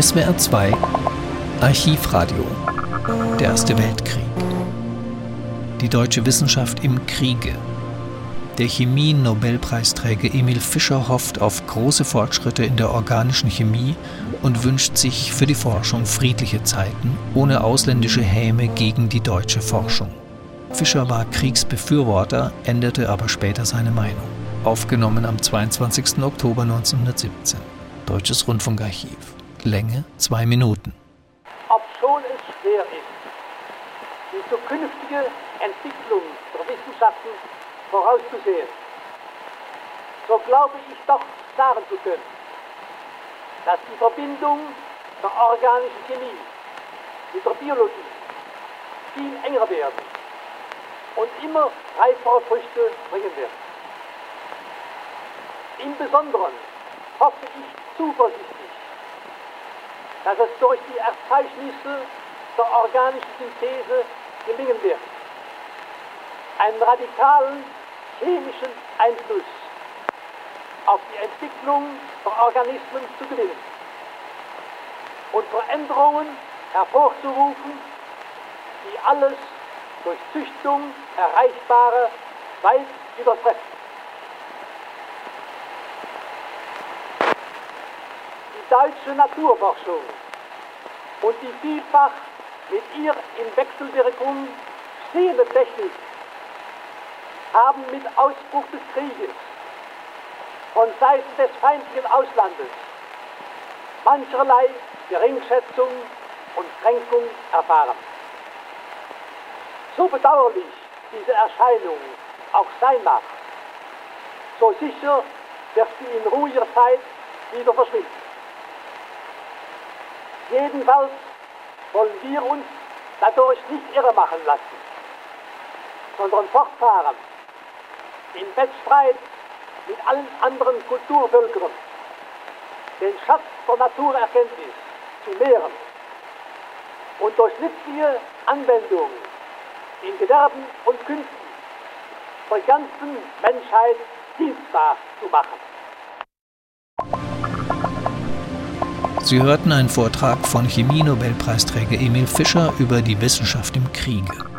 SWR 2 Archivradio Der Erste Weltkrieg Die deutsche Wissenschaft im Kriege der Chemie-Nobelpreisträger Emil Fischer hofft auf große Fortschritte in der organischen Chemie und wünscht sich für die Forschung friedliche Zeiten ohne ausländische Häme gegen die deutsche Forschung. Fischer war Kriegsbefürworter, änderte aber später seine Meinung. Aufgenommen am 22. Oktober 1917. Deutsches Rundfunkarchiv. Länge zwei Minuten. Obschon es schwer ist, die zukünftige Entwicklung der Wissenschaften vorauszusehen, so glaube ich doch sagen zu können, dass die Verbindung der organischen Chemie mit der Biologie viel enger werden und immer reifere Früchte bringen wird. Im Besonderen hoffe ich zuversichtlich, dass es durch die Erzeichnisse der organischen Synthese gelingen wird, einen radikalen chemischen Einfluss auf die Entwicklung der Organismen zu gewinnen und Veränderungen hervorzurufen, die alles durch Züchtung Erreichbare weit übertreffen. Deutsche Naturforschung und die vielfach mit ihr in Wechselwirkung stehende Technik haben mit Ausbruch des Krieges von Seiten des feindlichen Auslandes mancherlei Geringschätzung und Kränkung erfahren. So bedauerlich diese Erscheinung auch sein mag, so sicher wird sie in ruhiger Zeit wieder verschwinden. Jedenfalls wollen wir uns dadurch nicht irre machen lassen, sondern fortfahren im Wettstreit mit allen anderen Kulturvölkern den Schatz der Naturerkenntnis zu mehren und durch nützliche Anwendung in Gewerben und Künsten der ganzen Menschheit dienstbar zu machen. Sie hörten einen Vortrag von Chemie-Nobelpreisträger Emil Fischer über die Wissenschaft im Kriege.